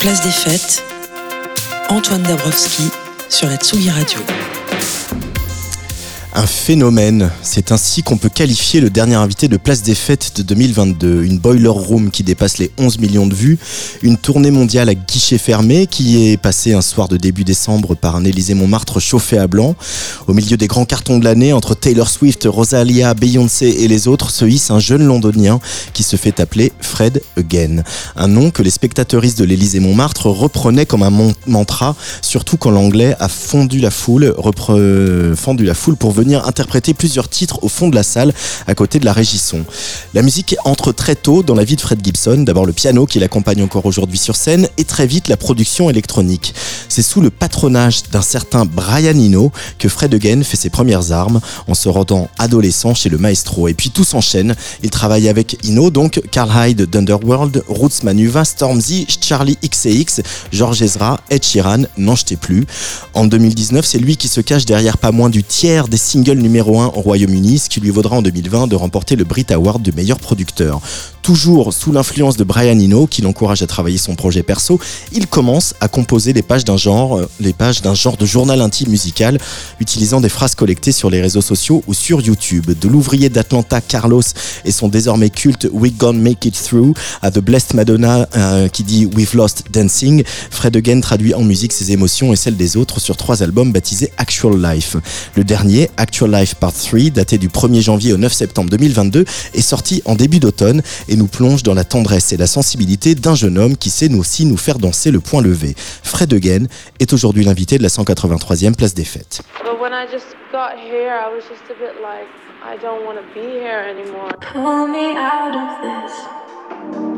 Place des fêtes, Antoine Dabrowski sur la Tsugi Radio un phénomène. C'est ainsi qu'on peut qualifier le dernier invité de Place des Fêtes de 2022. Une boiler room qui dépasse les 11 millions de vues, une tournée mondiale à guichet fermé qui est passée un soir de début décembre par un Élysée Montmartre chauffé à blanc. Au milieu des grands cartons de l'année, entre Taylor Swift, Rosalia, Beyoncé et les autres, se hisse un jeune londonien qui se fait appeler Fred Again. Un nom que les spectateuristes de l'Élysée Montmartre reprenaient comme un mantra, surtout quand l'anglais a fondu la foule, fendu la foule pour venir interpréter plusieurs titres au fond de la salle à côté de la régisson. La musique entre très tôt dans la vie de Fred Gibson, d'abord le piano qui l'accompagne encore aujourd'hui sur scène et très vite la production électronique. C'est sous le patronage d'un certain Brian Eno que Fred Again fait ses premières armes en se rendant adolescent chez le maestro. Et puis tout s'enchaîne. Il travaille avec Eno, donc Carl Hyde d'Underworld, Roots Manuva, Stormzy, Charlie XCX, George Ezra, Ed Sheeran, n'en jetez plus. En 2019, c'est lui qui se cache derrière pas moins du tiers des single numéro 1 au Royaume-Uni, ce qui lui vaudra en 2020 de remporter le Brit Award de meilleur producteur. Toujours sous l'influence de Brian Eno, qui l'encourage à travailler son projet perso, il commence à composer les pages d'un genre, euh, les pages d'un genre de journal intime musical, utilisant des phrases collectées sur les réseaux sociaux ou sur YouTube. De l'ouvrier d'Atlanta Carlos et son désormais culte We Gonna Make It Through à The Blessed Madonna euh, qui dit We've Lost Dancing, Fred Again traduit en musique ses émotions et celles des autres sur trois albums baptisés Actual Life. Le dernier, Actual Life Part 3, daté du 1er janvier au 9 septembre 2022, est sorti en début d'automne et nous plonge dans la tendresse et la sensibilité d'un jeune homme qui sait nous aussi nous faire danser le point levé. Fred Again est aujourd'hui l'invité de la 183e place des fêtes. out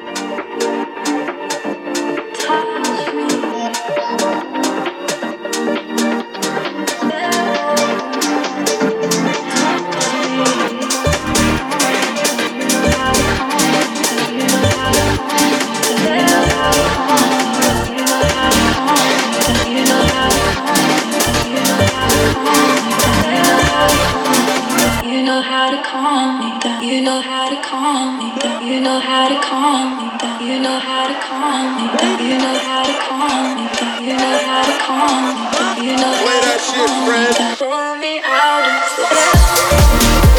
know how to calm me down. You know how to calm me down. You know how to calm me down. You know how to calm me down. You know how to calm me down. You know how to calm me down. You know how to calm me down. Play that shit, friend. Pull me out of the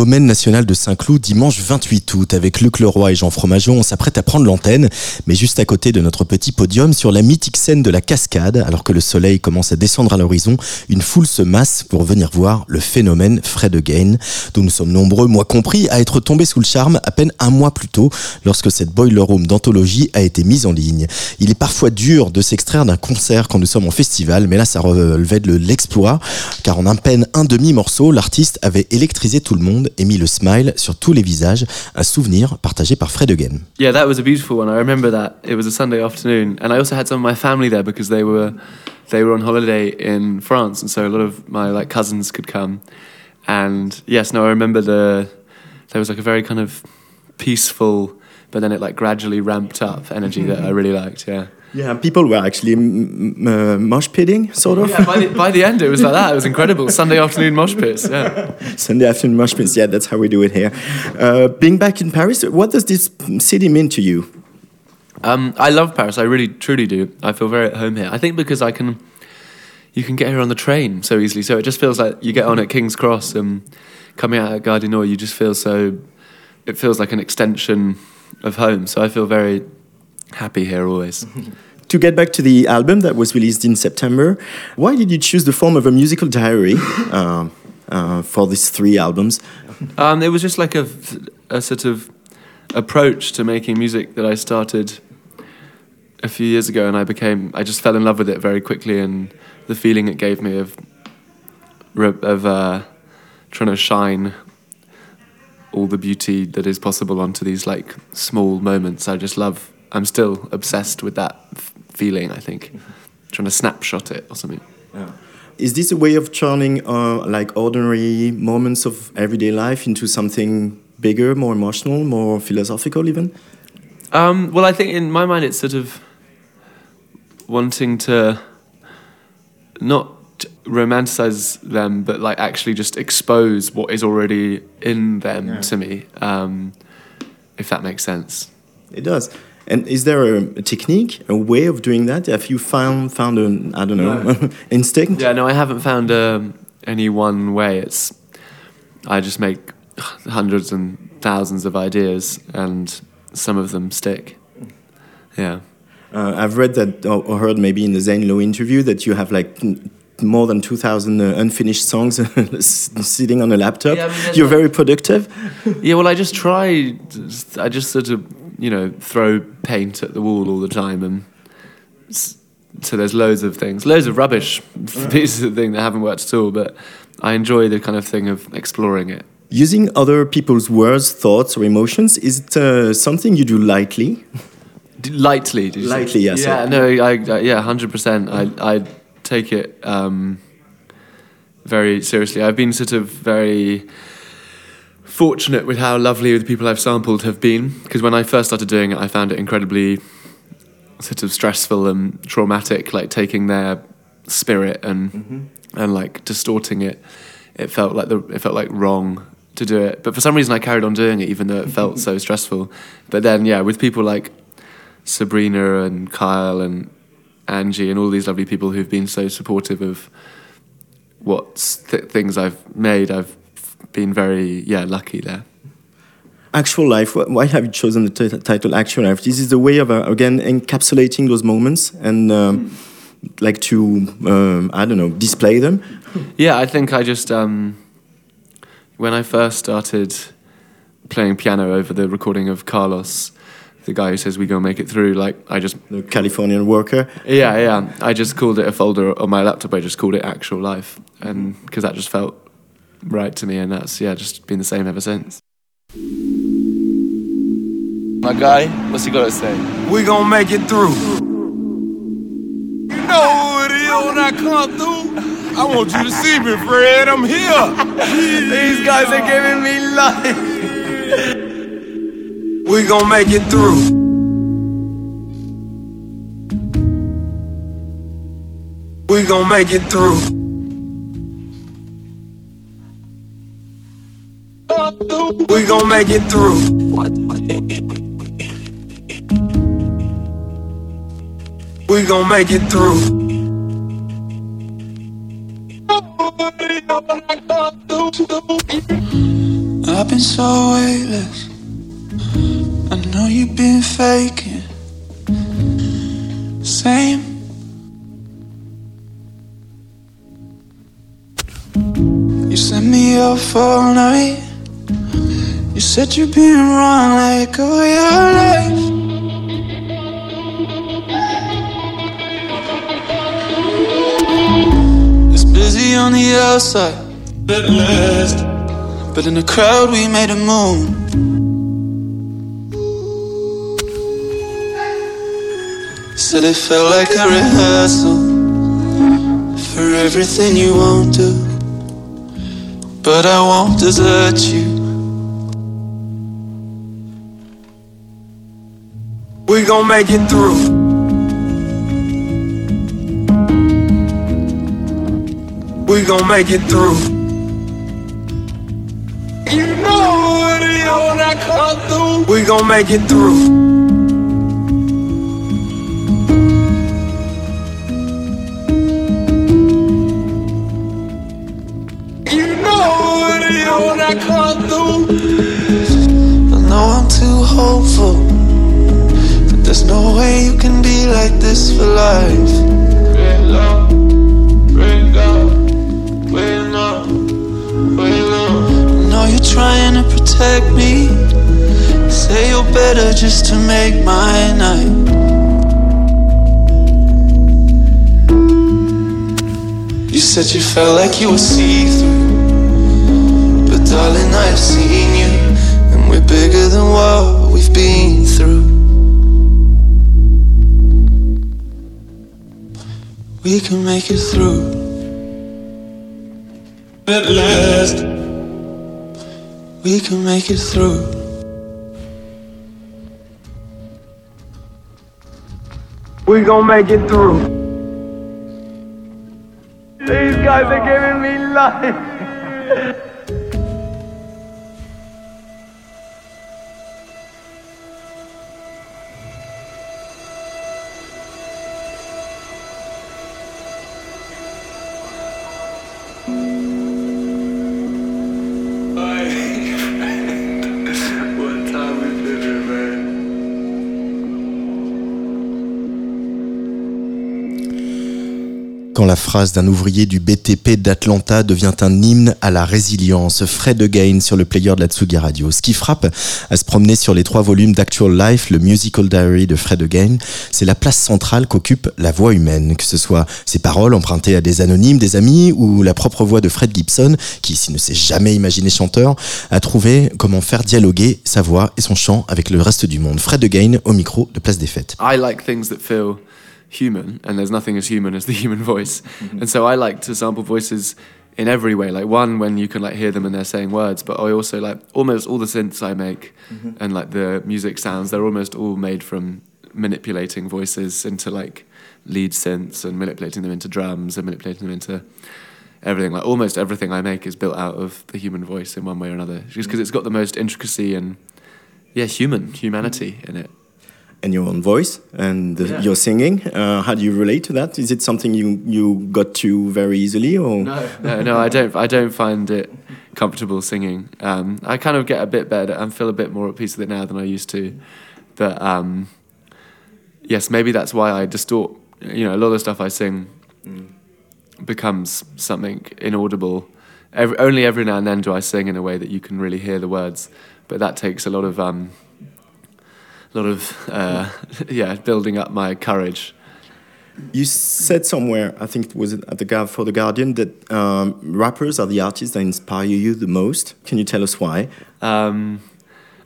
Domaine national de Saint-Cloud dimanche 28 août avec Luc Leroy et Jean Fromageau. On s'apprête à prendre l'antenne, mais juste à côté de notre petit podium sur la mythique scène de la cascade, alors que le soleil commence à descendre à l'horizon, une foule se masse pour venir voir le phénomène Fred Again, dont nous sommes nombreux, moi compris, à être tombés sous le charme à peine un mois plus tôt, lorsque cette Boiler Room d'anthologie a été mise en ligne. Il est parfois dur de s'extraire d'un concert quand nous sommes en festival, mais là ça relevait de l'exploit, car en à peine un demi-morceau, l'artiste avait électrisé tout le monde et mis le smile sur tous les visages, un souvenir partagé par Fred Again. Yeah, that was a beautiful one. I remember that. It was a Sunday afternoon, and I also had some of my family there because they were they were on holiday in France, and so a lot of my like cousins could come. And yes, no, I remember the there was like a very kind of peaceful, but then it like gradually ramped up energy that I mm-hmm. really liked. Yeah. Yeah, people were actually uh, mosh pitting, sort of. Yeah, by the, by the end, it was like that. It was incredible. Sunday afternoon mosh pits. Yeah. Sunday afternoon mosh pits. Yeah, that's how we do it here. Uh, being back in Paris, what does this city mean to you? Um, I love Paris. I really, truly do. I feel very at home here. I think because I can, you can get here on the train so easily. So it just feels like you get on at King's Cross and coming out at Gare du Nord, you just feel so. It feels like an extension of home. So I feel very happy here always. To get back to the album that was released in September, why did you choose the form of a musical diary uh, uh, for these three albums? Um, it was just like a, a sort of approach to making music that I started a few years ago, and I became I just fell in love with it very quickly, and the feeling it gave me of of uh, trying to shine all the beauty that is possible onto these like small moments. I just love. I'm still obsessed with that f- feeling. I think trying to snapshot it or something. Yeah. Is this a way of turning uh, like ordinary moments of everyday life into something bigger, more emotional, more philosophical, even? Um, well, I think in my mind, it's sort of wanting to not romanticize them, but like actually just expose what is already in them Yeah. to me, um, if that makes sense. It does. And is there a, a technique, a way of doing that? Have you found found an I don't know instinct? Yeah, no, I haven't found um, any one way. It's I just make hundreds and thousands of ideas, and some of them stick. Yeah. Uh, I've read that or or heard maybe in the Zane Lowe interview that you have like more than 2,000 uh, unfinished songs sitting on a laptop. Yeah, I mean, You're not- very productive. Yeah, well, I just try. I just sort of, you know, throw paint at the wall all the time, and so there's loads of things, loads of rubbish pieces of thing that haven't worked at all. But I enjoy the kind of thing of exploring it. Using other people's words, thoughts, or emotions, is it uh, something you do lightly? Lightly, did you say? Lightly, yes, Yeah, yeah. no, I, I yeah, hundred percent. I I take it um, very seriously. I've been sort of very fortunate with how lovely the people I've sampled have been. Because when I first started doing it, I found it incredibly sort of stressful and traumatic. Like taking their spirit and mm-hmm. and like distorting it. It felt like the it felt like wrong to do it. But for some reason, I carried on doing it, even though it felt so stressful. But then, yeah, with people like Sabrina and Kyle and Angie and all these lovely people who've been so supportive of what th- things I've made. I've been very yeah lucky there. Actual Life. Why have you chosen the title Actual Life? This is a way of uh, again encapsulating those moments and um, like to um, I don't know display them. Yeah, I think I just um, when I first started playing piano over the recording of Carlos, the guy who says we gonna make it through. Like I just The Californian worker. yeah yeah I just called it a folder on my laptop. I just called it Actual Life, and because that just felt right to me, and that's yeah just been the same ever since. My guy, what's he got to say? We gonna make it through. You know who it is when I come through. I want you to see me, Fred. I'm here. These guys are giving me life. We gonna make it through. We gonna make it through. We gon' make it through. We gon' make it through. I've been so weightless. I know you've been faking. Same. You sent me up all night. Said you've been wrong like all your life. It's busy on the outside, at last. But in the crowd, we made a moon. Said it felt like a rehearsal for everything you won't do. But I won't desert you. We gon' make it through. We gon' make it through. You know who it is when I come through. We gon' make it through. You know who it is when I come through. I know I'm too hopeful. There's no way you can be like this for life. Red love, red love, red love, red love. I know you're trying to protect me. Say you're better just to make my night. You said you felt like you were see through. But darling, I've seen you. And we're bigger than what we've been through. We can make it through. At last. We can make it through. We gon' make it through. These guys are giving me life. phrase d'un ouvrier du BTP d'Atlanta devient un hymne à la résilience, Fred Again sur le player de la Tsugi Radio. Ce qui frappe à se promener sur les trois volumes d'Actual Life, le musical diary de Fred Again, c'est la place centrale qu'occupe la voix humaine, que ce soit ses paroles empruntées à des anonymes, des amis, ou la propre voix de Fred Gibson, qui, s'il ne s'est jamais imaginé chanteur, a trouvé comment faire dialoguer sa voix et son chant avec le reste du monde. Fred Again au micro de Place des Fêtes. I like things that feel human, and there's nothing as human as the human voice. Mm-hmm. And so I like to sample voices in every way. Like one, when you can like hear them and they're saying words, but I also like almost all the synths I make mm-hmm. and like the music sounds. They're almost all made from manipulating voices into like lead synths and manipulating them into drums and manipulating them into everything. Like almost everything I make is built out of the human voice in one way or another, just because mm-hmm. it's got the most intricacy and yeah, human humanity in it. And your own voice and the, Yeah. your singing. Uh, how do you relate to that? Is it something you, you got to very easily or? No, no, no. I don't. I don't find it comfortable singing. Um, I kind of get a bit better and feel a bit more at peace with it now than I used to. But um, yes, maybe that's why I distort. You know, a lot of the stuff I sing becomes something inaudible. Every, only every now and then do I sing in a way that you can really hear the words, but that takes a lot of um, lot of uh, yeah building up my courage. You said somewhere, I think it was at the for the Guardian, that um, rappers are the artists that inspire you the most. Can you tell us why? Um,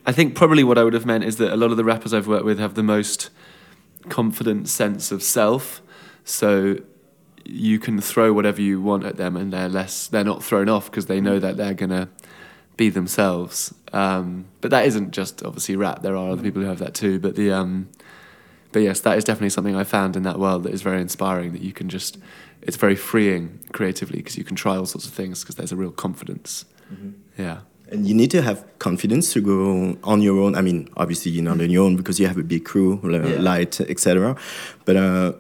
I think probably what I would have meant is that a lot of the rappers I've worked with have the most confident sense of self. So you can throw whatever you want at them, and they're less. They're not thrown off because they know that they're gonna be themselves. Um, but that isn't just obviously rap. There are other people who have that too. But the um, but yes, that is definitely something I found in that world that is very inspiring. That you can just, it's very freeing creatively because you can try all sorts of things because there's a real confidence. Yeah. And you need to have confidence to go on your own. I mean, obviously you're not on your own because you have a big crew, Yeah. light, etc. But uh,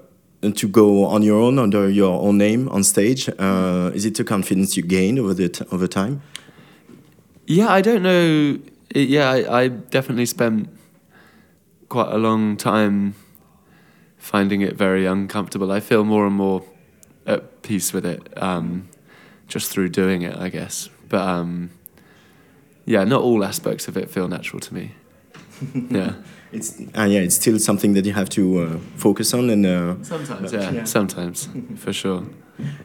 and to go on your own under your own name on stage, uh, is it a confidence you gain over the t- over time? Yeah, I don't know. Yeah, I, I definitely spent quite a long time finding it very uncomfortable. I feel more and more at peace with it um, just through doing it, I guess. But um, yeah, not all aspects of it feel natural to me. yeah. It's uh, yeah, it's still something that you have to uh, focus on and. Uh, Sometimes, yeah, sometimes, for sure.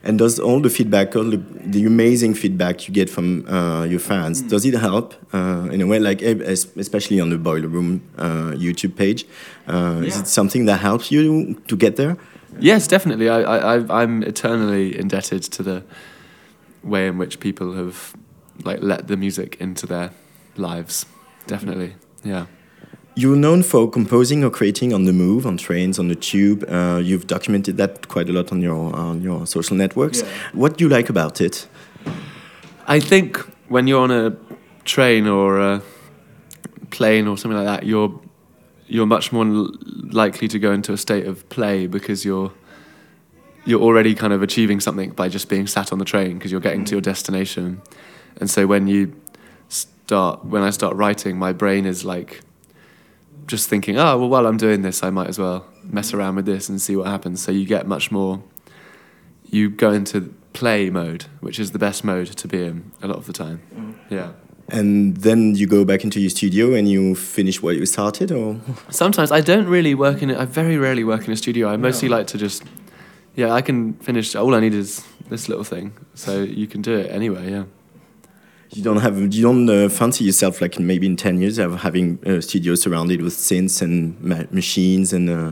And does all the feedback, all the, the amazing feedback you get from uh, your fans, does it help uh, in a way, like especially on the Boiler Room uh, YouTube page? Uh, Is it something that helps you to get there? Yes, definitely. I, I- I'm eternally indebted to the way in which people have like let the music into their lives. Definitely, yeah. You're known for composing or creating on the move, on trains, on the tube. Uh, you've documented that quite a lot on your on your social networks. Yeah. What do you like about it? I think when you're on a train or a plane or something like that, you're you're much more likely to go into a state of play because you're you're already kind of achieving something by just being sat on the train because you're getting to your destination. And so when you start when I start writing, my brain is like just thinking, oh well, while I'm doing this, I might as well mess around with this and see what happens. So you get much more. You go into play mode, which is the best mode to be in a lot of the time. Mm. Yeah. And then you go back into your studio and you finish what you started, or Sometimes I don't really work in it. I very rarely work in a studio. I mostly like to just, yeah, I can finish. All I need is this little thing, so you can do it anyway. Yeah. You don't have you don't uh, fancy yourself like maybe in ten years of having a studio surrounded with synths and ma- machines and. Uh,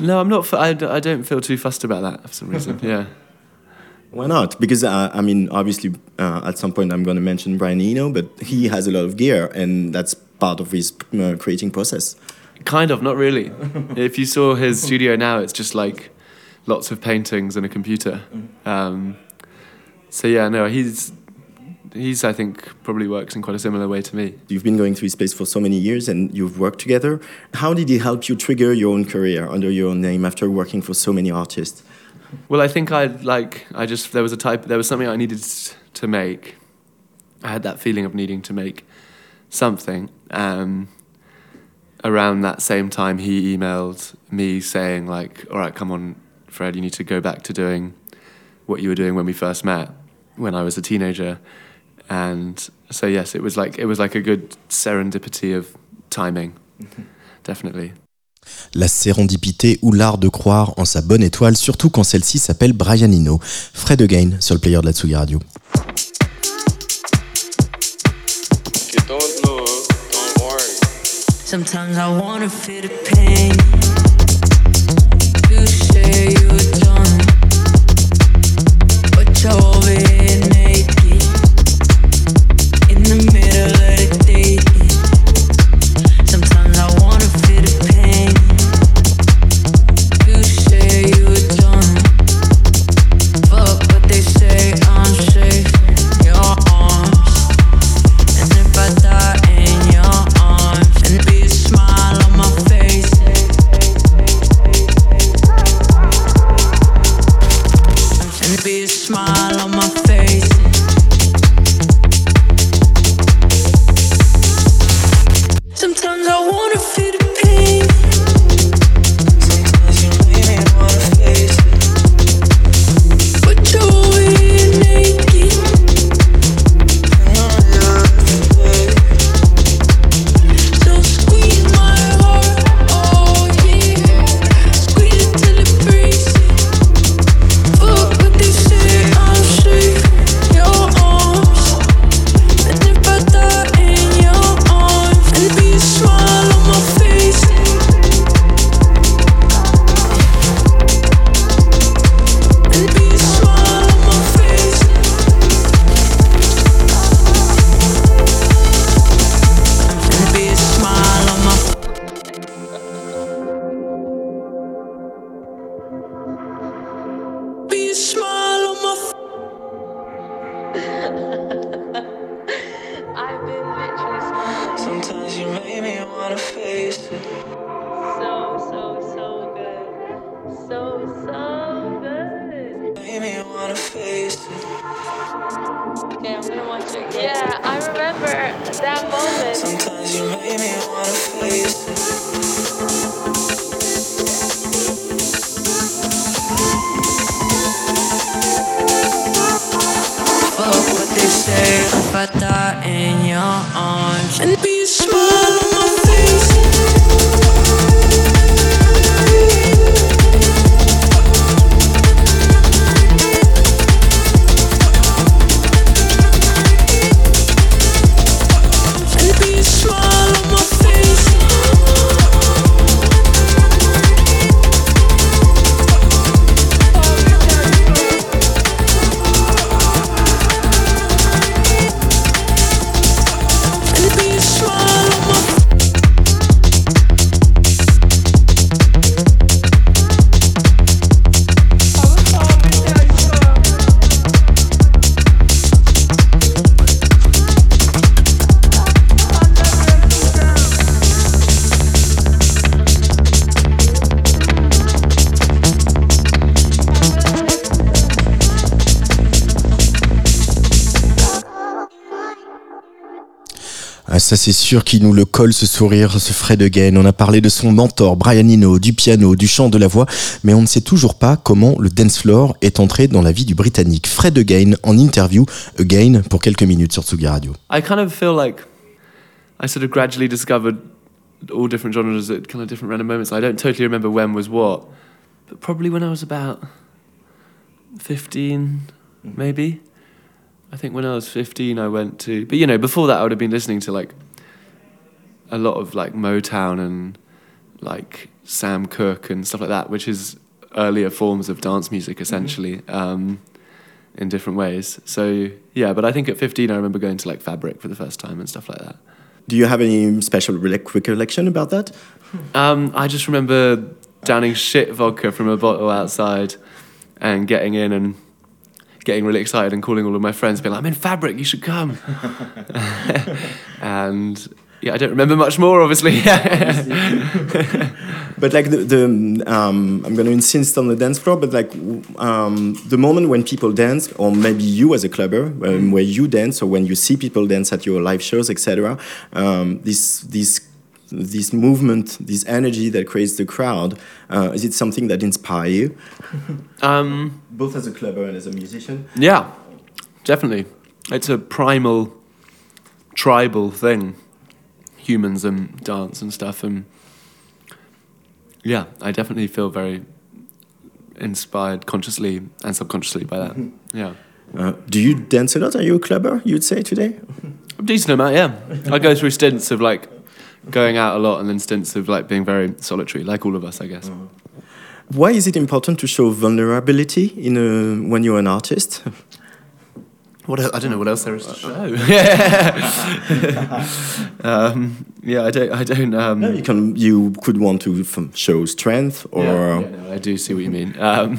No, I'm not. I, I don't feel too fussed about that for some reason. yeah. Why not? Because uh, I mean, obviously, uh, at some point I'm going to mention Brian Eno, but he has a lot of gear, and that's part of his uh, creating process. Kind of, not really. if you saw his studio now, it's just like lots of paintings and a computer. Um, so yeah, no, he's he's I think probably works in quite a similar way to me. You've been going through his space for so many years, and you've worked together. How did he help you trigger your own career under your own name after working for so many artists? Well, I think I like I just there was a type there was something I needed to make. I had that feeling of needing to make something. Um, around that same time, he emailed me saying like, "All right, come on, Fred, you need to go back to doing what you were doing when we first met, when I was a teenager." And so yes, it was like it was like a good serendipity of timing, definitely. La sérendipité ou l'art de croire en sa bonne étoile, surtout quand celle-ci s'appelle Brian Eno. Fred Again sur le player de la Tsugi Radio. You don't know, don't worry. Sometimes I wanna feel the pain. You say you're in your arms. And be a Ah, ça c'est sûr qu'il nous le colle ce sourire, ce Fred Again. On a parlé de son mentor Brian Eno, du piano, du chant, de la voix, mais on ne sait toujours pas comment le dance floor est entré dans la vie du Britannique. Fred Again en interview, Again, pour quelques minutes sur Tsugi Radio. I kind of feel like I sort of gradually discovered all different genres at kind of different random moments. I don't totally remember when was what, but probably when I was about 15, maybe. I think when I was 15, I went to, but you know, before that, I would have been listening to like a lot of like Motown and like Sam Cooke and stuff like that, which is earlier forms of dance music essentially. Um, in different ways. So yeah, but I think at 15 I remember going to like Fabric for the first time and stuff like that. Do you have any special recollection about that? Um, I just remember downing shit vodka from a bottle outside and getting in and getting really excited and calling all of my friends, being like, "I'm in Fabric, you should come." and yeah, I don't remember much more, obviously. But like the, the um, I'm going to insist on the dance floor, but like um, the moment when people dance, or maybe you as a clubber, um, where you dance, or when you see people dance at your live shows, etc. Um, this this this movement, this energy that creates the crowd, uh, is it something that inspires you, um, both as a clubber and as a musician? Yeah, definitely. It's a primal, tribal thing. Humans and dance and stuff, and yeah, I definitely feel very inspired, consciously and subconsciously by that. Yeah, Uh, do you dance a lot? Are you a clubber? You'd say today? a decent amount. Yeah, I go through stints of like going out a lot, and then stints of like being very solitary, like all of us, I guess. Why is it important to show vulnerability in a, when you're an artist? What I don't know what else there is to show. um, yeah, I don't. I don't. Um, you can you could want to f- show strength or Yeah, yeah, no, I do see what you mean. Um,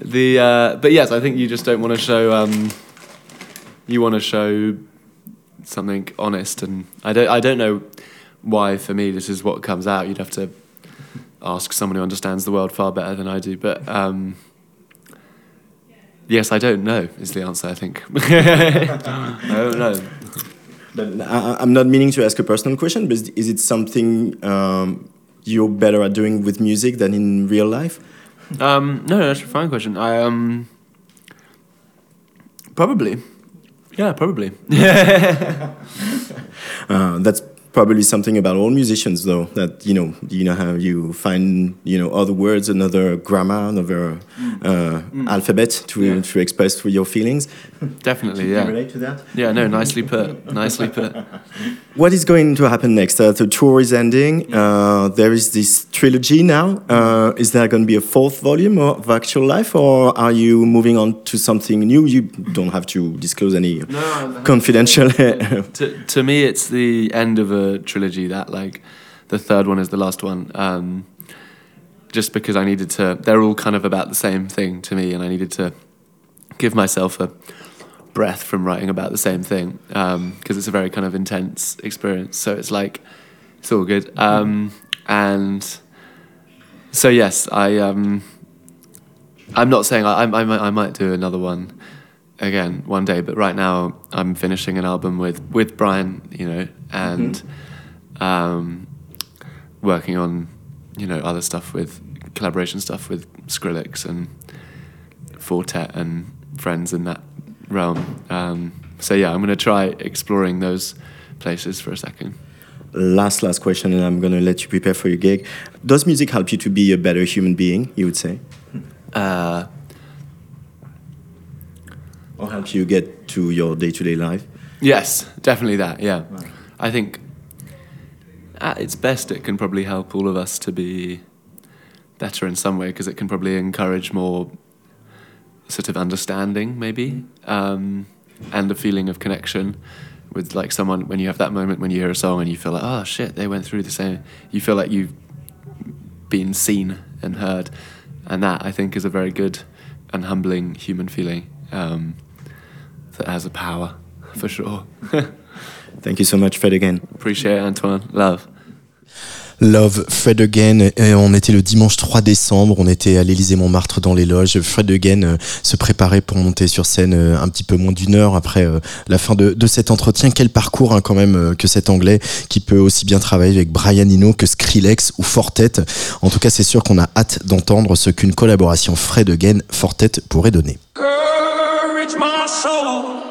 the uh, but yes, I think you just don't want to show. Um, you want to show something honest, and I don't. I don't know why. For me, this is what comes out. You'd have to ask someone who understands the world far better than I do. But um, yes, I don't know. Is the answer? I think. I don't know. But I, I'm not meaning to ask a personal question, but is it something um, you're better at doing with music than in real life? Um, no, no, that's a fine question. I um, probably, yeah, probably. Uh, that's probably something about all musicians, though. That you know, you know how you find you know other words, another grammar, another uh, alphabet to to express through your feelings. Definitely, Can you yeah. relate to that? Yeah, no, nicely put. Nicely put. What is going to happen next? Uh, the tour is ending. Uh, there is this trilogy now. Uh, is there going to be a fourth volume of Actual Life, or are you moving on to something new? You don't have to disclose any confidential. to, to me, it's the end of a trilogy. That like, the third one is the last one. Um, just because I needed to. They're all kind of about the same thing to me, and I needed to give myself a breath from writing about the same thing because it's a very kind of intense experience. So it's like it's all good. Um, and so yes, I um, I'm not saying I, I, I might do another one again one day, but right now I'm finishing an album with with Brian, you know, and um, working on you know other stuff with collaboration stuff with Skrillex and Four Tet and friends in that realm. Um, so yeah, I'm gonna try exploring those places for a second. Last, last question, and I'm gonna let you prepare for your gig. Does music help you to be a better human being? You would say, Uh, or help you get to your day-to-day life? Yes, definitely that. Yeah, I think at its best, it can probably help all of us to be better in some way because it can probably encourage more sort of understanding, maybe, um, and a feeling of connection with like someone when you have that moment when you hear a song and you feel like, oh shit, they went through the same. You feel like you've been seen and heard, and that I think is a very good and humbling human feeling um, that has a power for sure. Thank you so much, Fred, again. Appreciate it, Antoine. Love. Love, Fred Again. Et on était le dimanche 3 décembre, on était à l'Élysée Montmartre dans les loges. Fred Again euh, se préparait pour monter sur scène euh, un petit peu moins d'une heure après euh, la fin de, de cet entretien. Quel parcours hein, quand même que cet anglais qui peut aussi bien travailler avec Brian Eno que Skrillex ou Fortet. En tout cas, c'est sûr qu'on a hâte d'entendre ce qu'une collaboration Fred Again Fortet pourrait donner. Courage my soul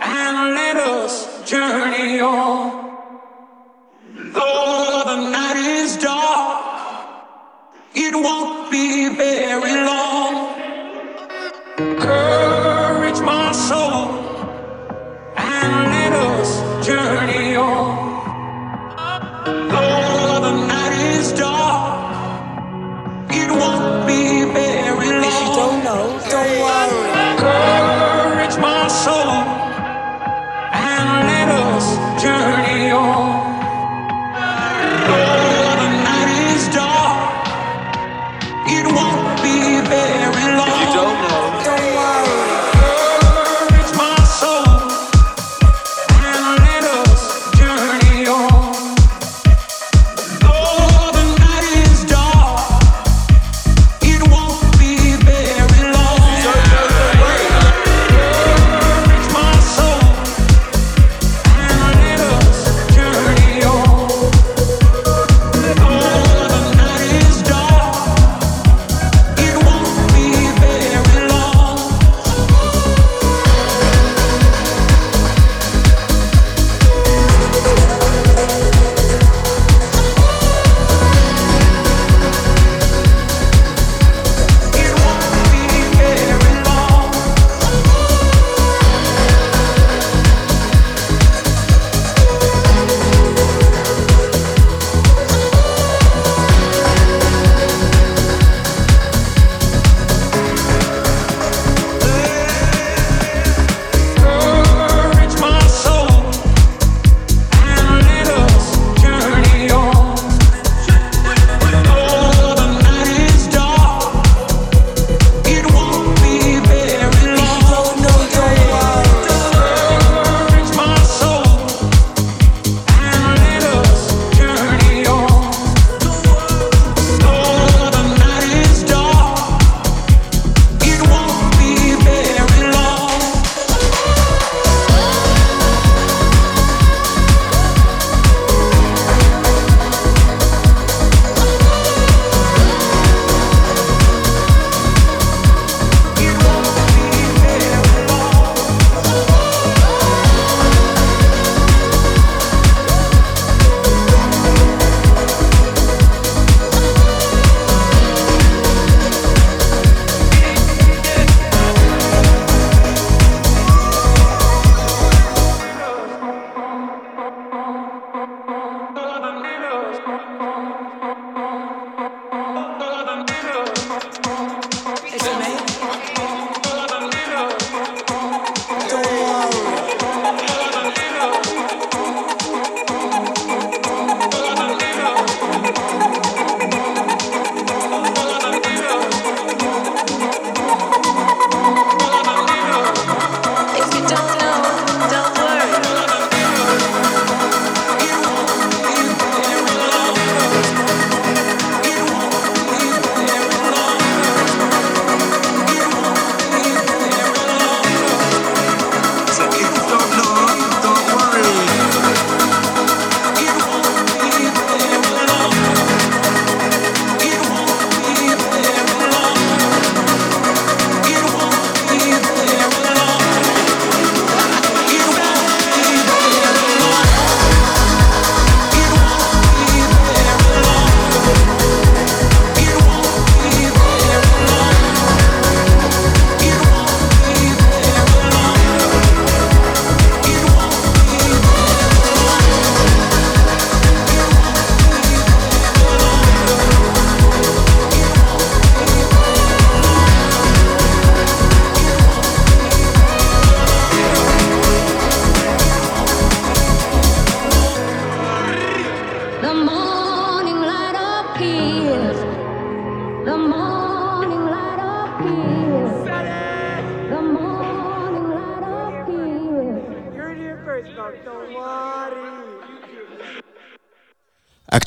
and let us journey on. Though the night is dark, it won't be very long. Courage my soul and let us journey on. Soul and let us journey on.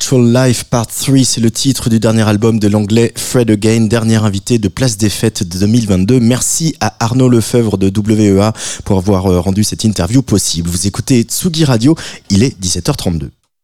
Actual Life Part 3, c'est le titre du dernier album de l'anglais Fred Again, dernier invité de Place des Fêtes de 2022. Merci à Arnaud Lefebvre de WEA pour avoir euh, rendu cette interview possible. Vous écoutez Tsugi Radio, il est 17h32.